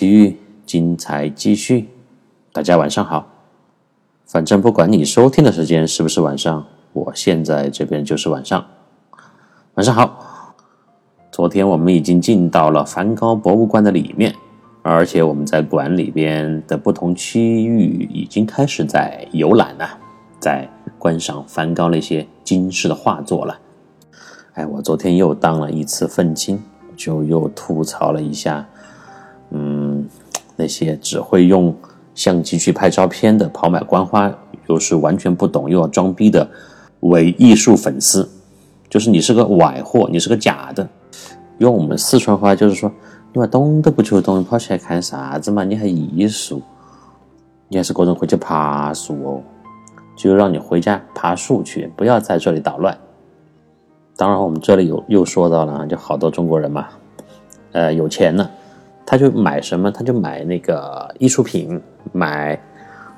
奇遇，精彩继续。大家晚上好。反正不管你收听的时间是不是晚上，我现在这边就是晚上。晚上好。昨天我们已经进到了梵高博物馆的里面，而且我们在馆里边的不同区域已经开始在游览了，在观赏梵高那些惊世的画作了。哎，我昨天又当了一次愤青，就又吐槽了一下。嗯，那些只会用相机去拍照片的跑买观花，又是完全不懂又要装逼的伪艺术粉丝，就是你是个崴货，你是个假的。用我们四川话就是说，你妈懂都不求懂，跑起来看啥子嘛？你还艺术？你还是个人回去爬树哦，就让你回家爬树去，不要在这里捣乱。当然，我们这里有又说到了，就好多中国人嘛，呃，有钱了。他就买什么？他就买那个艺术品，买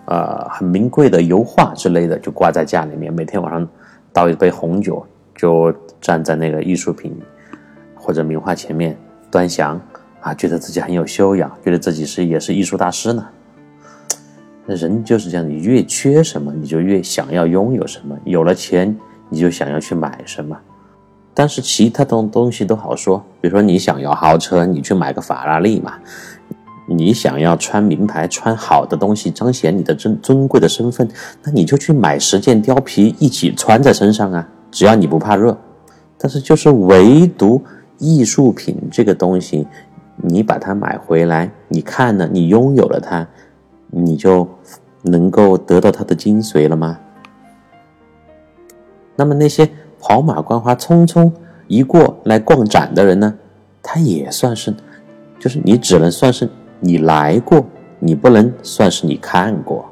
呃很名贵的油画之类的，就挂在家里面。每天晚上倒一杯红酒，就站在那个艺术品或者名画前面端详啊，觉得自己很有修养，觉得自己是也是艺术大师呢。那人就是这样，你越缺什么，你就越想要拥有什么。有了钱，你就想要去买什么。但是其他东东西都好说，比如说你想要豪车，你去买个法拉利嘛；你想要穿名牌、穿好的东西，彰显你的尊尊贵的身份，那你就去买十件貂皮一起穿在身上啊，只要你不怕热。但是就是唯独艺术品这个东西，你把它买回来，你看了，你拥有了它，你就能够得到它的精髓了吗？那么那些。跑马观花，匆匆一过来逛展的人呢，他也算是，就是你只能算是你来过，你不能算是你看过，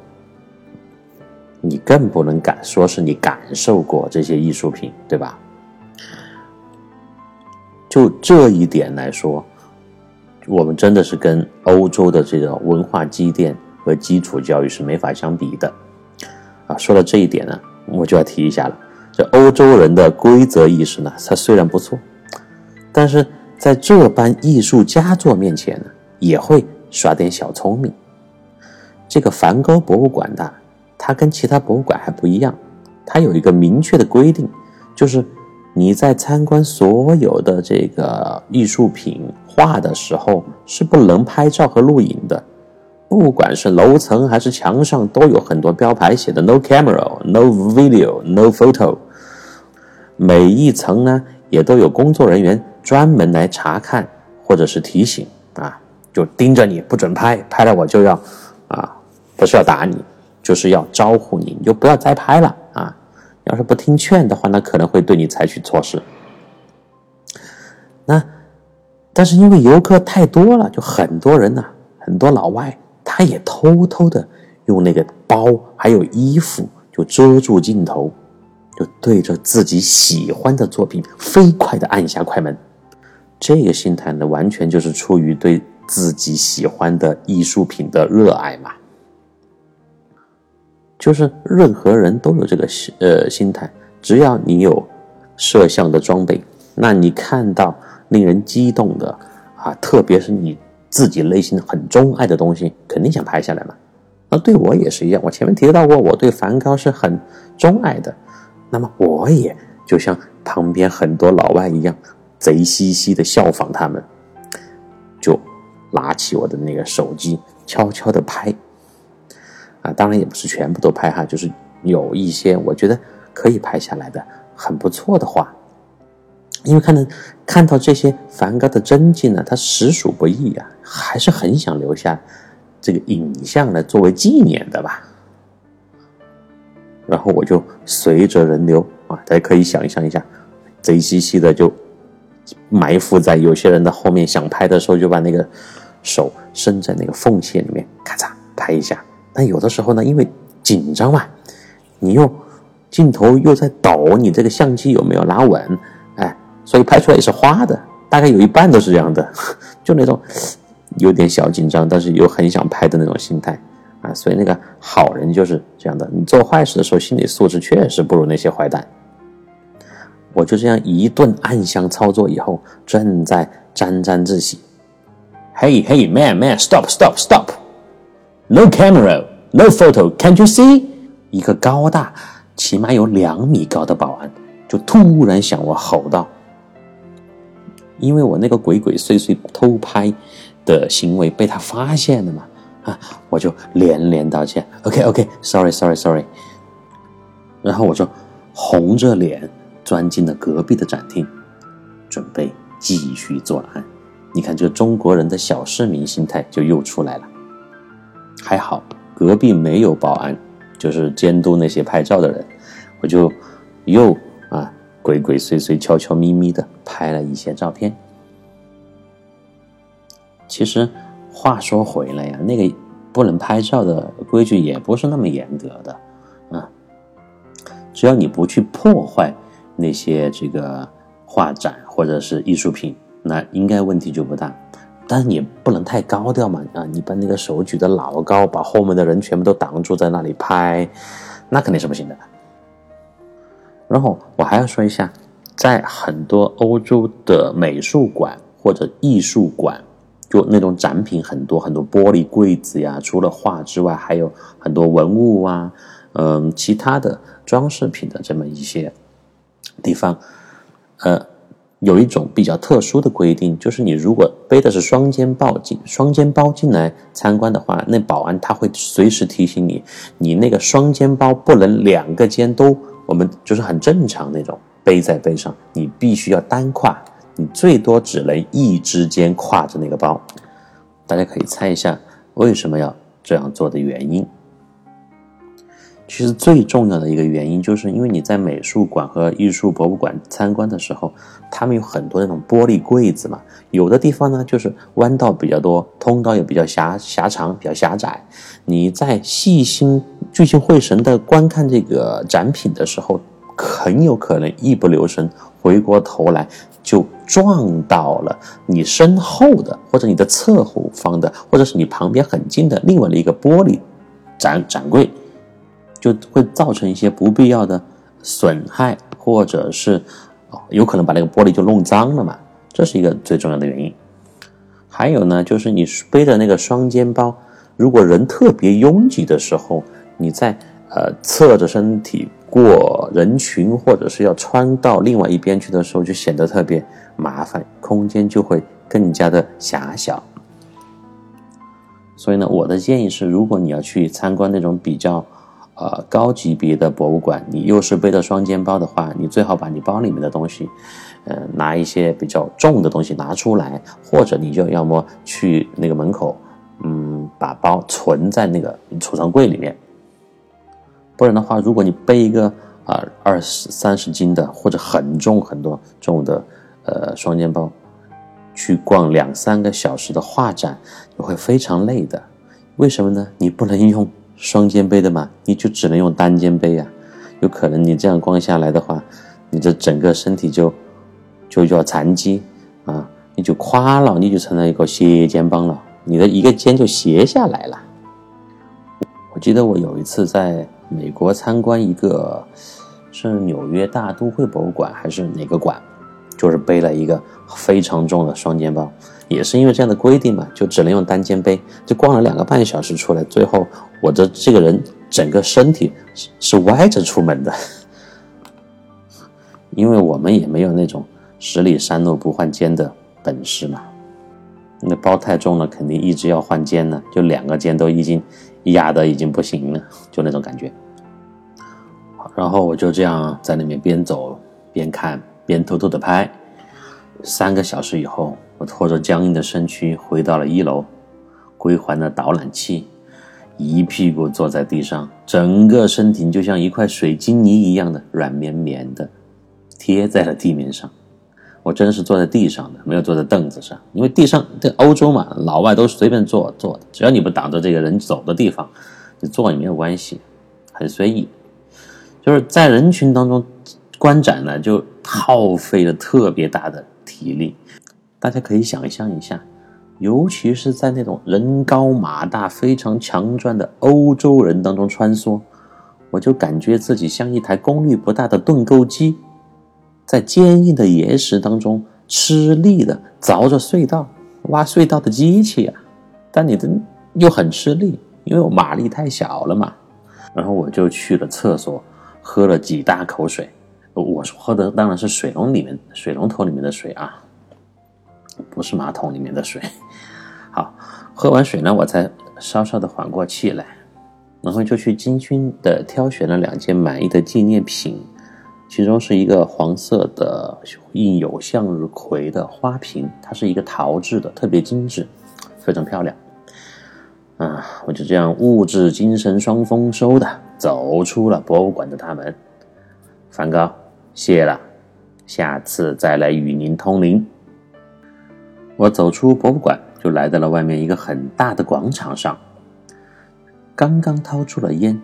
你更不能感说是你感受过这些艺术品，对吧？就这一点来说，我们真的是跟欧洲的这个文化积淀和基础教育是没法相比的。啊，说到这一点呢，我就要提一下了。这欧洲人的规则意识呢，它虽然不错，但是在这般艺术佳作面前呢，也会耍点小聪明。这个梵高博物馆的，它跟其他博物馆还不一样，它有一个明确的规定，就是你在参观所有的这个艺术品画的时候，是不能拍照和录影的。不管是楼层还是墙上，都有很多标牌写的 “No camera, no video, no photo”。每一层呢，也都有工作人员专门来查看或者是提醒啊，就盯着你不准拍，拍了我就要啊，不是要打你，就是要招呼你，你就不要再拍了啊。要是不听劝的话，那可能会对你采取措施。那但是因为游客太多了，就很多人呢，很多老外。他也偷偷的用那个包还有衣服就遮住镜头，就对着自己喜欢的作品飞快的按下快门。这个心态呢，完全就是出于对自己喜欢的艺术品的热爱嘛。就是任何人都有这个呃心态，只要你有摄像的装备，那你看到令人激动的啊，特别是你。自己内心很钟爱的东西，肯定想拍下来嘛。那对我也是一样。我前面提到过，我对梵高是很钟爱的。那么我也就像旁边很多老外一样，贼兮兮的效仿他们，就拿起我的那个手机，悄悄的拍。啊，当然也不是全部都拍哈，就是有一些我觉得可以拍下来的很不错的画。因为看到看到这些梵高的真迹呢，他实属不易啊，还是很想留下这个影像来作为纪念的吧。然后我就随着人流啊，大家可以想象一下，贼兮兮的就埋伏在有些人的后面，想拍的时候就把那个手伸在那个缝隙里面，咔嚓拍一下。但有的时候呢，因为紧张嘛，你又镜头又在抖，你这个相机有没有拿稳？所以拍出来也是花的，大概有一半都是这样的，就那种有点小紧张，但是又很想拍的那种心态啊。所以那个好人就是这样的，你做坏事的时候，心理素质确实不如那些坏蛋。我就这样一顿暗箱操作以后，正在沾沾自喜。Hey, hey, man, man, stop, stop, stop! No camera, no photo. Can't you see? 一个高大，起码有两米高的保安就突然向我吼道：“因为我那个鬼鬼祟祟偷拍的行为被他发现了嘛，啊，我就连连道歉。OK, OK, sorry, sorry, sorry。然后我就红着脸。”钻进了隔壁的展厅，准备继续作案。你看，这中国人的小市民心态就又出来了。还好隔壁没有保安，就是监督那些拍照的人。我就又鬼鬼祟祟、悄悄咪咪的拍了一些照片。其实话说回来呀，那个不能拍照的规矩也不是那么严格的啊，只要你不去破坏。那些这个画展或者是艺术品，那应该问题就不大，但是也不能太高调嘛啊！你把那个手举得老高，把后面的人全部都挡住，在那里拍，那肯定是不行的。然后我还要说一下，在很多欧洲的美术馆或者艺术馆，就那种展品很多很多玻璃柜子呀，除了画之外，还有很多文物啊，嗯，其他的装饰品的这么一些。地方，呃，有一种比较特殊的规定，就是你如果背的是双肩包进双肩包进来参观的话，那保安他会随时提醒你，你那个双肩包不能两个肩都，我们就是很正常那种背在背上，你必须要单挎，你最多只能一只肩挎着那个包。大家可以猜一下为什么要这样做的原因。其实最重要的一个原因，就是因为你在美术馆和艺术博物馆参观的时候，他们有很多那种玻璃柜子嘛，有的地方呢就是弯道比较多，通道也比较狭狭长，比较狭窄。你在细心聚精会神的观看这个展品的时候，很有可能一不留神，回过头来就撞到了你身后的，或者你的侧后方的，或者是你旁边很近的另外的一个玻璃展展柜。就会造成一些不必要的损害，或者是，有可能把那个玻璃就弄脏了嘛，这是一个最重要的原因。还有呢，就是你背的那个双肩包，如果人特别拥挤的时候，你在呃侧着身体过人群，或者是要穿到另外一边去的时候，就显得特别麻烦，空间就会更加的狭小。所以呢，我的建议是，如果你要去参观那种比较。呃，高级别的博物馆，你又是背着双肩包的话，你最好把你包里面的东西，嗯，拿一些比较重的东西拿出来，或者你就要么去那个门口，嗯，把包存在那个储藏柜里面。不然的话，如果你背一个啊二十三十斤的或者很重很多重的呃双肩包，去逛两三个小时的画展，你会非常累的。为什么呢？你不能用。双肩背的嘛，你就只能用单肩背呀。有可能你这样光下来的话，你这整个身体就就叫残疾啊，你就垮了，你就成了一个斜肩膀了，你的一个肩就斜下来了。我记得我有一次在美国参观一个是纽约大都会博物馆还是哪个馆，就是背了一个非常重的双肩包。也是因为这样的规定嘛，就只能用单肩背，就逛了两个半小时出来，最后我的这个人整个身体是是歪着出门的，因为我们也没有那种十里山路不换肩的本事嘛，那包太重了，肯定一直要换肩呢，就两个肩都已经压的已经不行了，就那种感觉。然后我就这样在那边边走边看边偷偷的拍，三个小时以后。我拖着僵硬的身躯回到了一楼，归还了导览器，一屁股坐在地上，整个身体就像一块水晶泥一样的软绵绵的贴在了地面上。我真是坐在地上的，没有坐在凳子上，因为地上这欧洲嘛，老外都是随便坐坐的，只要你不挡着这个人走的地方，你坐也没有关系，很随意。就是在人群当中观展呢，就耗费了特别大的体力。大家可以想象一下，尤其是在那种人高马大、非常强壮的欧洲人当中穿梭，我就感觉自己像一台功率不大的盾构机。在坚硬的岩石当中吃力的凿着隧道，挖隧道的机器啊，但你的又很吃力，因为我马力太小了嘛。然后我就去了厕所，喝了几大口水。我喝的当然是水龙里面水龙头里面的水啊，不是马桶里面的水。好，喝完水呢，我才稍稍的缓过气来，然后就去精心的挑选了两件满意的纪念品。其中是一个黄色的印有向日葵的花瓶，它是一个陶制的，特别精致，非常漂亮。啊，我就这样物质精神双丰收的走出了博物馆的大门。梵高，谢了，下次再来与您通灵。我走出博物馆，就来到了外面一个很大的广场上，刚刚掏出了烟。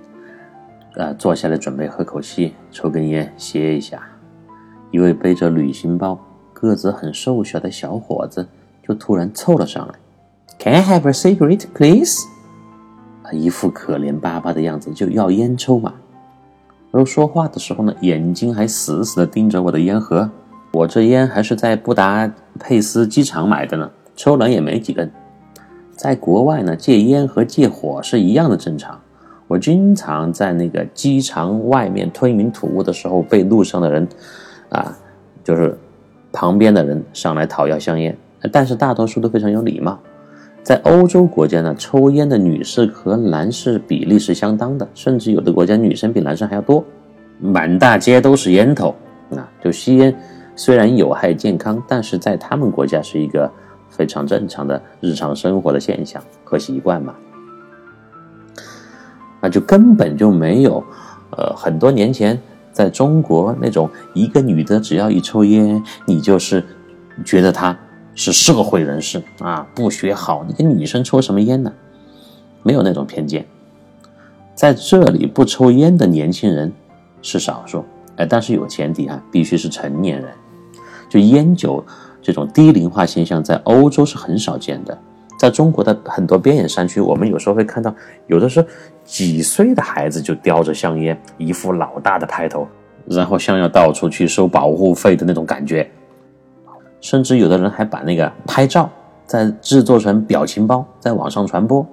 呃，坐下来准备喝口气，抽根烟歇一下。一位背着旅行包、个子很瘦小的小伙子就突然凑了上来：“Can I have a cigarette, please？” 啊，一副可怜巴巴的样子，就要烟抽嘛。然后说话的时候呢，眼睛还死死地盯着我的烟盒。我这烟还是在布达佩斯机场买的呢，抽了也没几根。在国外呢，戒烟和戒火是一样的正常。我经常在那个机场外面吞云吐雾的时候，被路上的人，啊，就是旁边的人上来讨要香烟，但是大多数都非常有礼貌。在欧洲国家呢，抽烟的女士和男士比例是相当的，甚至有的国家女生比男生还要多，满大街都是烟头。啊，就吸烟虽然有害健康，但是在他们国家是一个非常正常的日常生活的现象和习惯嘛。那就根本就没有，呃，很多年前在中国那种一个女的只要一抽烟，你就是觉得她是社会人士啊，不学好，你跟女生抽什么烟呢？没有那种偏见，在这里不抽烟的年轻人是少数，哎，但是有前提啊，必须是成年人，就烟酒这种低龄化现象在欧洲是很少见的。在中国的很多边远山区，我们有时候会看到，有的是几岁的孩子就叼着香烟，一副老大的派头，然后像要到处去收保护费的那种感觉。甚至有的人还把那个拍照再制作成表情包，在网上传播，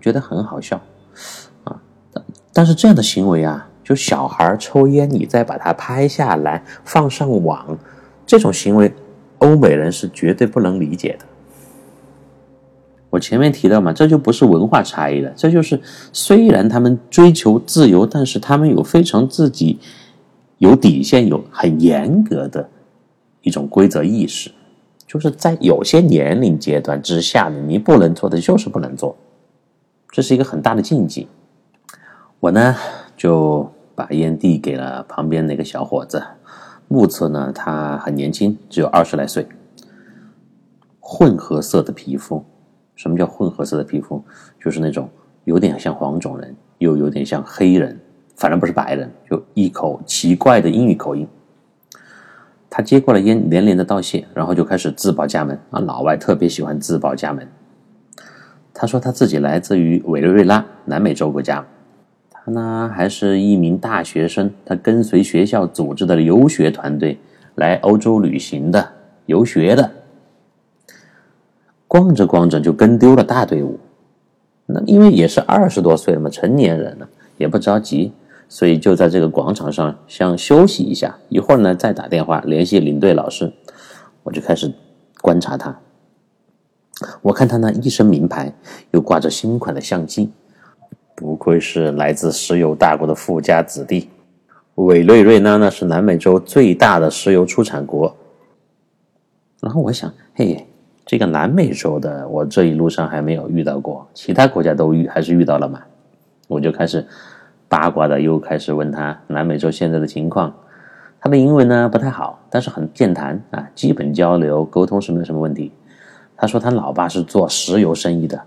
觉得很好笑啊。但是这样的行为啊，就小孩抽烟，你再把它拍下来放上网，这种行为，欧美人是绝对不能理解的。我前面提到嘛，这就不是文化差异了，这就是虽然他们追求自由，但是他们有非常自己有底线、有很严格的一种规则意识，就是在有些年龄阶段之下呢，你不能做的就是不能做，这是一个很大的禁忌。我呢就把烟递给了旁边那个小伙子，目测呢他很年轻，只有二十来岁，混合色的皮肤。什么叫混合色的皮肤？就是那种有点像黄种人，又有点像黑人，反正不是白人，就一口奇怪的英语口音。他接过了烟，连连的道谢，然后就开始自报家门啊！老外特别喜欢自报家门。他说他自己来自于委内瑞拉，南美洲国家。他呢还是一名大学生，他跟随学校组织的游学团队来欧洲旅行的，游学的。逛着逛着就跟丢了大队伍，那因为也是二十多岁了嘛，成年人了也不着急，所以就在这个广场上想休息一下，一会儿呢再打电话联系领队老师。我就开始观察他，我看他那一身名牌，又挂着新款的相机，不愧是来自石油大国的富家子弟。委内瑞拉呢是南美洲最大的石油出产国，然后我想，嘿。这个南美洲的，我这一路上还没有遇到过，其他国家都遇还是遇到了嘛？我就开始八卦的，又开始问他南美洲现在的情况。他的英文呢不太好，但是很健谈啊，基本交流沟通是没有什么问题。他说他老爸是做石油生意的，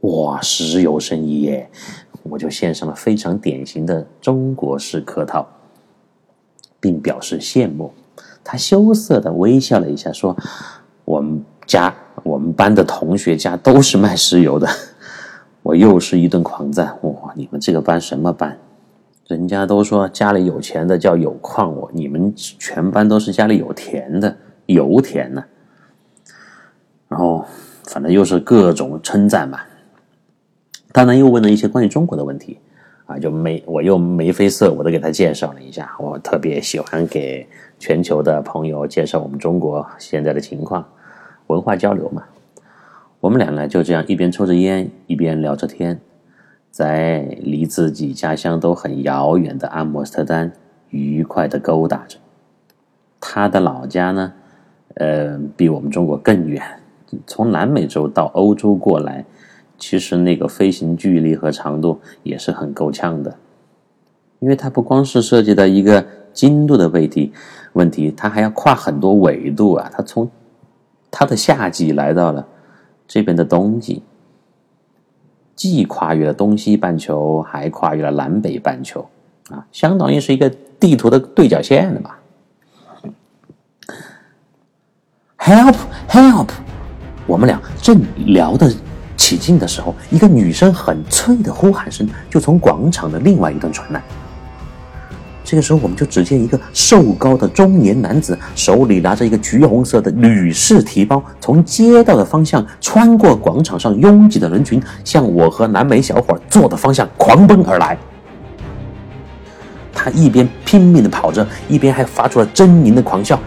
哇，石油生意耶！我就献上了非常典型的中国式客套，并表示羡慕。他羞涩的微笑了一下，说：“我们家我们班的同学家都是卖石油的。”又是一顿狂赞：“哇，你们这个班什么班？人家都说家里有钱的叫有矿，我你们全班都是家里有田的油田呢。”然后，反正又是各种称赞吧。他呢又问了一些关于中国的问题，啊，就眉我又眉飞色舞的给他介绍了一下。我特别喜欢给全球的朋友介绍我们中国现在的情况，文化交流嘛。我们俩呢就这样一边抽着烟，一边聊着天，在离自己家乡都很遥远的阿姆斯特丹愉快的勾搭着。他的老家呢，呃，比我们中国更远。从南美洲到欧洲过来，其实那个飞行距离和长度也是很够呛的，因为它不光是涉及到一个经度的问题，问题它还要跨很多纬度啊。它从它的夏季来到了这边的冬季，既跨越了东西半球，还跨越了南北半球啊，相当于是一个地图的对角线了吧？Help! Help! 我们俩正聊得起劲的时候，一个女生很脆的呼喊声就从广场的另外一端传来。这个时候，我们就只见一个瘦高的中年男子手里拿着一个橘红色的女士提包，从街道的方向穿过广场上拥挤的人群，向我和南美小伙坐的方向狂奔而来。他一边拼命的跑着，一边还发出了狰狞的狂笑，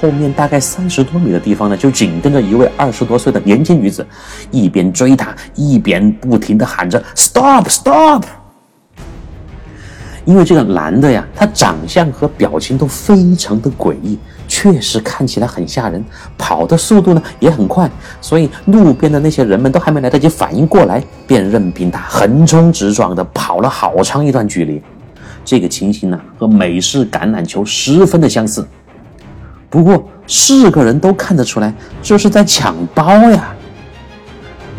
后面大概三十多米的地方呢，就紧跟着一位二十多岁的年轻女子，一边追他，一边不停的喊着 “stop stop”。因为这个男的呀，他长相和表情都非常的诡异，确实看起来很吓人，跑的速度呢也很快，所以路边的那些人们都还没来得及反应过来，便任凭他横冲直撞的跑了好长一段距离。这个情形呢，和美式橄榄球十分的相似。不过，是个人都看得出来，这是在抢包呀。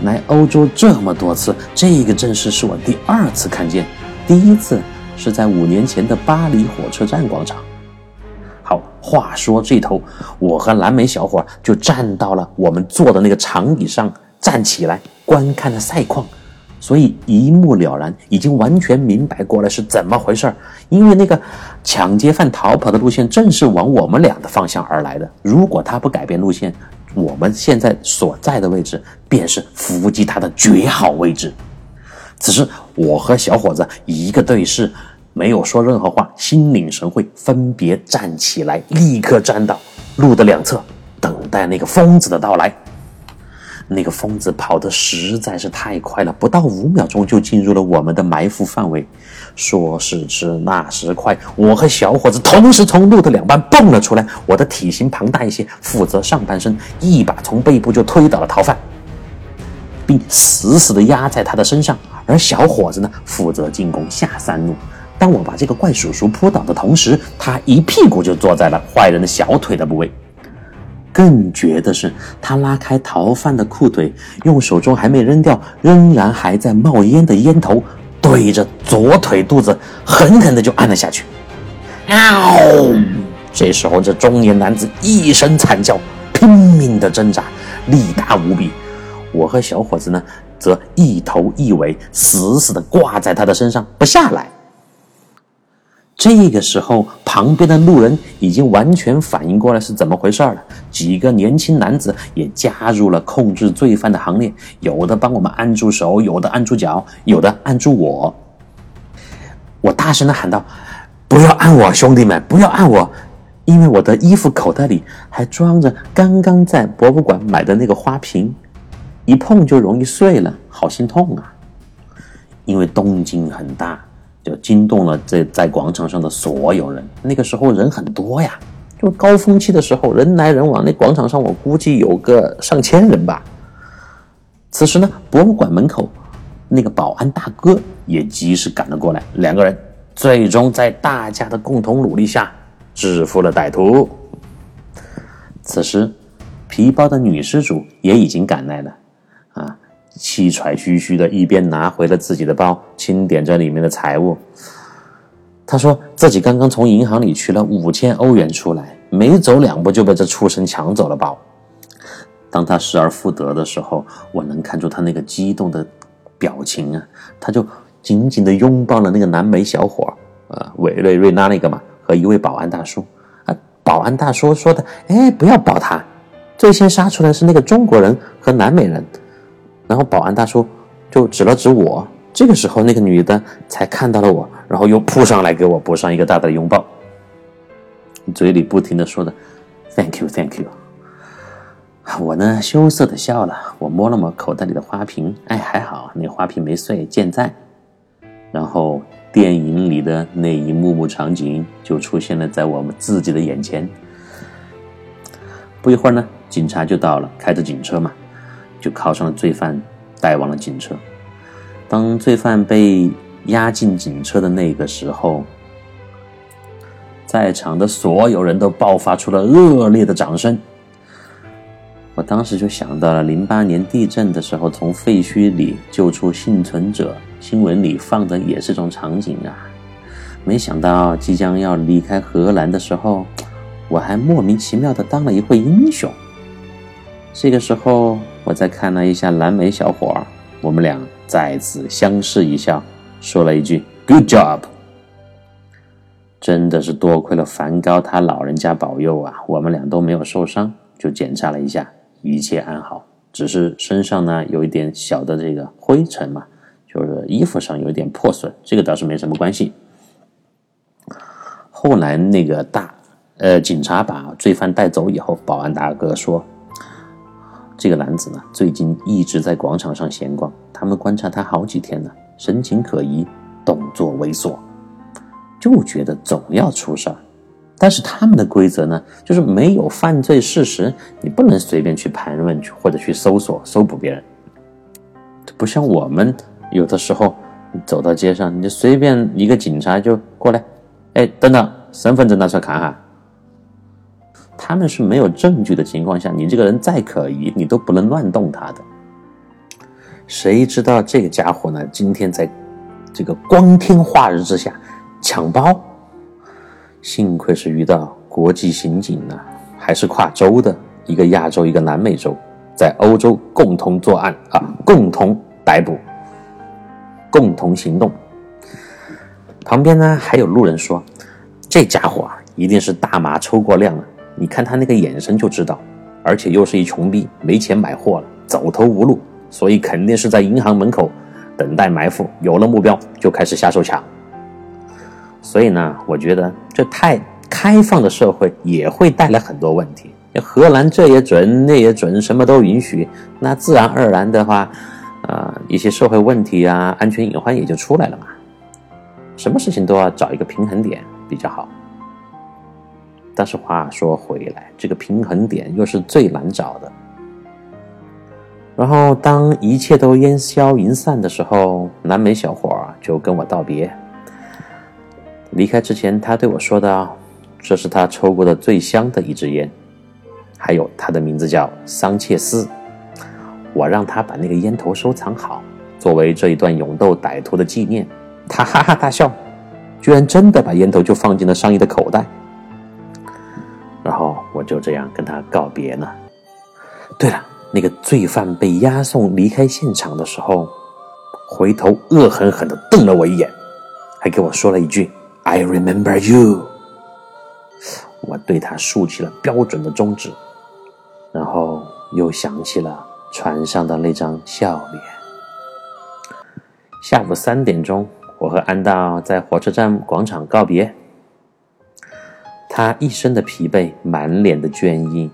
来欧洲这么多次，这个阵势是我第二次看见，第一次是在五年前的巴黎火车站广场。好，话说这头，我和蓝莓小伙就站到了我们坐的那个长椅上，站起来观看了赛况。所以一目了然，已经完全明白过来是怎么回事儿。因为那个抢劫犯逃跑的路线正是往我们俩的方向而来的。如果他不改变路线，我们现在所在的位置便是伏击他的绝好位置。此时，我和小伙子一个对视，没有说任何话，心领神会，分别站起来，立刻站到路的两侧，等待那个疯子的到来。那个疯子跑得实在是太快了，不到五秒钟就进入了我们的埋伏范围。说时迟，那时快，我和小伙子同时从路的两半蹦了出来。我的体型庞大一些，负责上半身，一把从背部就推倒了逃犯，并死死地压在他的身上。而小伙子呢，负责进攻下三路。当我把这个怪叔叔扑倒的同时，他一屁股就坐在了坏人的小腿的部位。更绝的是，他拉开逃犯的裤腿，用手中还没扔掉、仍然还在冒烟的烟头，对着左腿肚子狠狠的就按了下去。嗷！这时候，这中年男子一声惨叫，拼命的挣扎，力大无比。我和小伙子呢，则一头一尾死死的挂在他的身上不下来。这个时候，旁边的路人已经完全反应过来是怎么回事了。几个年轻男子也加入了控制罪犯的行列，有的帮我们按住手，有的按住脚，有的按住我。我大声的喊道：“不要按我，兄弟们，不要按我！因为我的衣服口袋里还装着刚刚在博物馆买的那个花瓶，一碰就容易碎了，好心痛啊！因为动静很大。”就惊动了这在广场上的所有人。那个时候人很多呀，就高峰期的时候，人来人往。那广场上我估计有个上千人吧。此时呢，博物馆门口那个保安大哥也及时赶了过来，两个人最终在大家的共同努力下制服了歹徒。此时，皮包的女施主也已经赶来了，气喘吁吁的，一边拿回了自己的包，清点着里面的财物。他说自己刚刚从银行里取了五千欧元出来，没走两步就被这畜生抢走了包。当他失而复得的时候，我能看出他那个激动的表情啊，他就紧紧的拥抱了那个南美小伙，呃，委内瑞拉那个嘛，和一位保安大叔。啊，保安大叔说的，哎，不要抱他，最先杀出来是那个中国人和南美人。然后保安大叔就指了指我。这个时候，那个女的才看到了我，然后又扑上来给我补上一个大大的拥抱，嘴里不停的说着 “thank you, thank you”。我呢，羞涩的笑了，我摸了摸口袋里的花瓶，哎，还好，那花瓶没碎，健在。然后电影里的那一幕幕场景就出现了在我们自己的眼前。不一会儿呢，警察就到了，开着警车嘛，就铐上了罪犯，带往了警车。当罪犯被押进警车的那个时候，在场的所有人都爆发出了热烈的掌声。我当时就想到了零八年地震的时候，从废墟里救出幸存者，新闻里放的也是这种场景啊。没想到即将要离开荷兰的时候，我还莫名其妙的当了一回英雄。这个时候，我再看了一下蓝莓小伙儿，我们俩。再次相视一笑，说了一句 “Good job”。真的是多亏了梵高他老人家保佑啊，我们俩都没有受伤。就检查了一下，一切安好，只是身上呢有一点小的这个灰尘嘛，就是衣服上有一点破损，这个倒是没什么关系。后来那个大呃警察把罪犯带走以后，保安大哥说。这个男子呢，最近一直在广场上闲逛。他们观察他好几天了，神情可疑，动作猥琐，就觉得总要出事儿。但是他们的规则呢，就是没有犯罪事实，你不能随便去盘问去或者去搜索搜捕别人。不像我们有的时候走到街上，你就随便一个警察就过来，哎，等等，身份证拿出来看哈。他们是没有证据的情况下，你这个人再可疑，你都不能乱动他的。谁知道这个家伙呢？今天在这个光天化日之下抢包，幸亏是遇到国际刑警呢，还是跨州的，一个亚洲，一个南美洲，在欧洲共同作案啊，共同逮捕，共同行动。旁边呢还有路人说，这家伙啊，一定是大麻抽过量了。你看他那个眼神就知道，而且又是一穷逼，没钱买货了，走投无路，所以肯定是在银行门口等待埋伏，有了目标就开始下手抢。所以呢，我觉得这太开放的社会也会带来很多问题。荷兰这也准那也准，什么都允许，那自然而然的话，啊，一些社会问题啊，安全隐患也就出来了嘛。什么事情都要找一个平衡点比较好。但是话说回来，这个平衡点又是最难找的。然后当一切都烟消云散的时候，南美小伙就跟我道别。离开之前，他对我说道：“这是他抽过的最香的一支烟，还有他的名字叫桑切斯。我让他把那个烟头收藏好，作为这一段勇斗歹徒的纪念。”他哈哈大笑，居然真的把烟头就放进了上衣的口袋。然后我就这样跟他告别了。对了，那个罪犯被押送离开现场的时候，回头恶狠狠地瞪了我一眼，还给我说了一句 “I remember you”。我对他竖起了标准的中指，然后又想起了船上的那张笑脸。下午三点钟，我和安道在火车站广场告别。他一身的疲惫，满脸的倦意。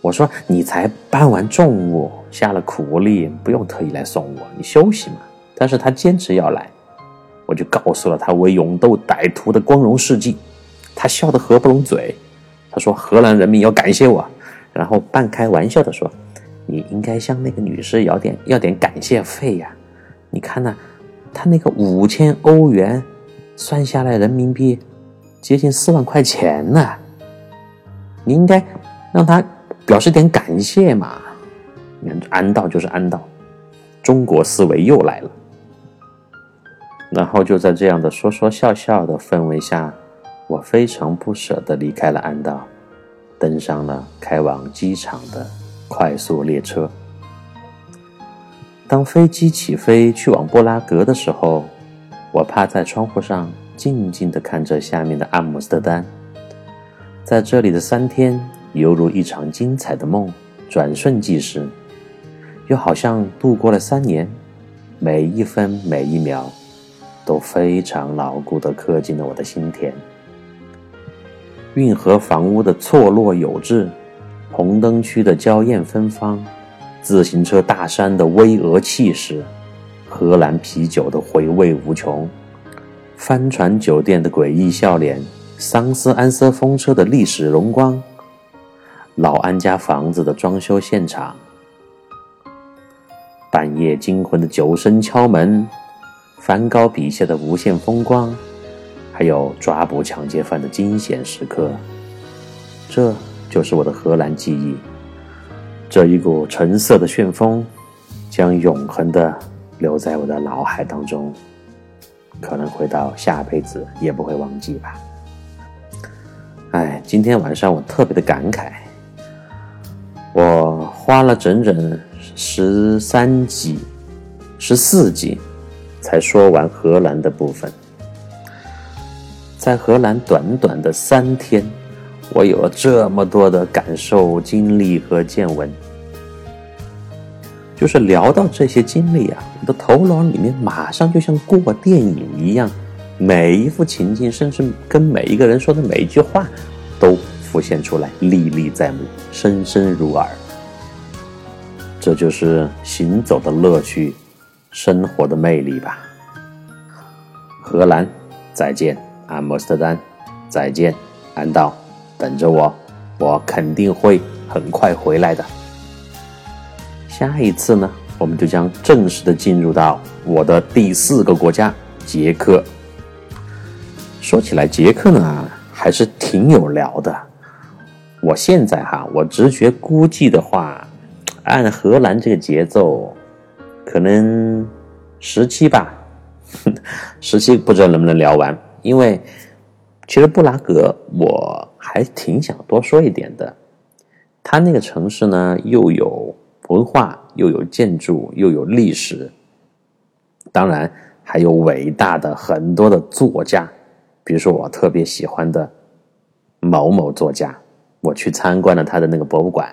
我说：“你才搬完重物，下了苦力，不用特意来送我，你休息嘛。”但是他坚持要来，我就告诉了他为勇斗歹徒的光荣事迹。他笑得合不拢嘴，他说：“荷兰人民要感谢我。”然后半开玩笑的说：“你应该向那个女士要点要点感谢费呀。你看呐，他那个五千欧元。”算下来人民币接近四万块钱呢。你应该让他表示点感谢嘛。你看，安道就是安道，中国思维又来了。然后就在这样的说说笑笑的氛围下，我非常不舍地离开了安道，登上了开往机场的快速列车。当飞机起飞去往布拉格的时候，我趴在窗户上，静静地看着下面的阿姆斯特丹。在这里的三天，犹如一场精彩的梦，转瞬即逝，又好像度过了三年，每一分每一秒。都非常牢固地刻进了我的心田。运河房屋的错落有致，红灯区的娇艳芬芳，自行车大山的巍峨气势，荷兰啤酒的回味无穷，帆船酒店的诡异笑脸，桑斯安瑟风车的历史荣光，老安家房子的装修现场，半夜惊魂的酒声敲门。梵高笔下的无限风光，还有抓捕抢劫犯的惊险时刻，这就是我的荷兰记忆。这一股橙色的旋风，将永恒的留在我的脑海当中，可能会到下辈子也不会忘记吧。哎，今天晚上我特别的感慨，我花了整整十三集，十四集。才说完荷兰的部分，在荷兰短短的三天，我有了这么多的感受、经历和见闻。就是聊到这些经历啊，我的头脑里面马上就像过电影一样，每一幅情境，甚至跟每一个人说的每一句话，都浮现出来，历历在目，声声入耳。这就是行走的乐趣。生活的魅力吧。荷兰，再见；阿姆斯特丹，再见；安道，等着我，我肯定会很快回来的。下一次呢，我们就将正式的进入到我的第四个国家——捷克。说起来，捷克呢还是挺有聊的。我现在哈，我直觉估计的话，按荷兰这个节奏。可能十七吧，十七不知道能不能聊完。因为其实布拉格我还挺想多说一点的。它那个城市呢，又有文化，又有建筑，又有历史，当然还有伟大的很多的作家，比如说我特别喜欢的某某作家，我去参观了他的那个博物馆。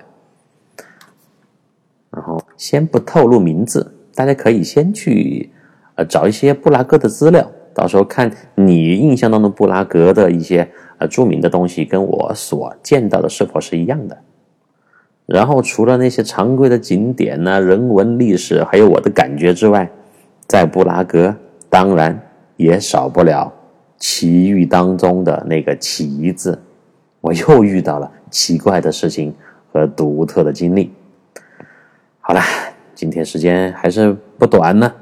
然后先不透露名字。大家可以先去，呃，找一些布拉格的资料，到时候看你印象当中布拉格的一些呃著名的东西，跟我所见到的是否是一样的。然后除了那些常规的景点呐、人文历史，还有我的感觉之外，在布拉格当然也少不了奇遇当中的那个“奇”字。我又遇到了奇怪的事情和独特的经历。好了。今天时间还是不短呢，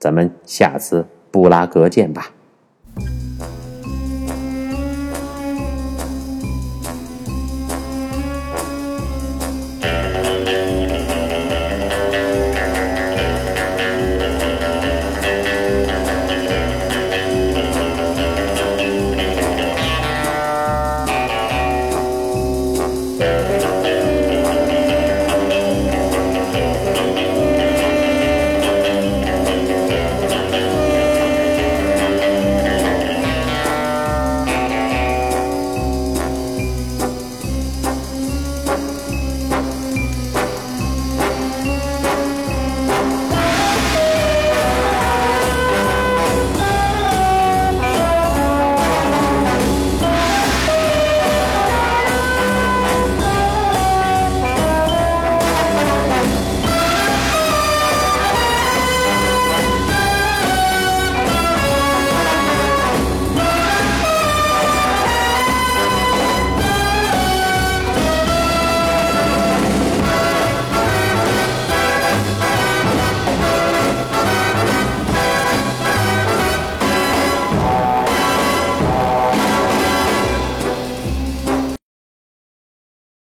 咱们下次布拉格见吧。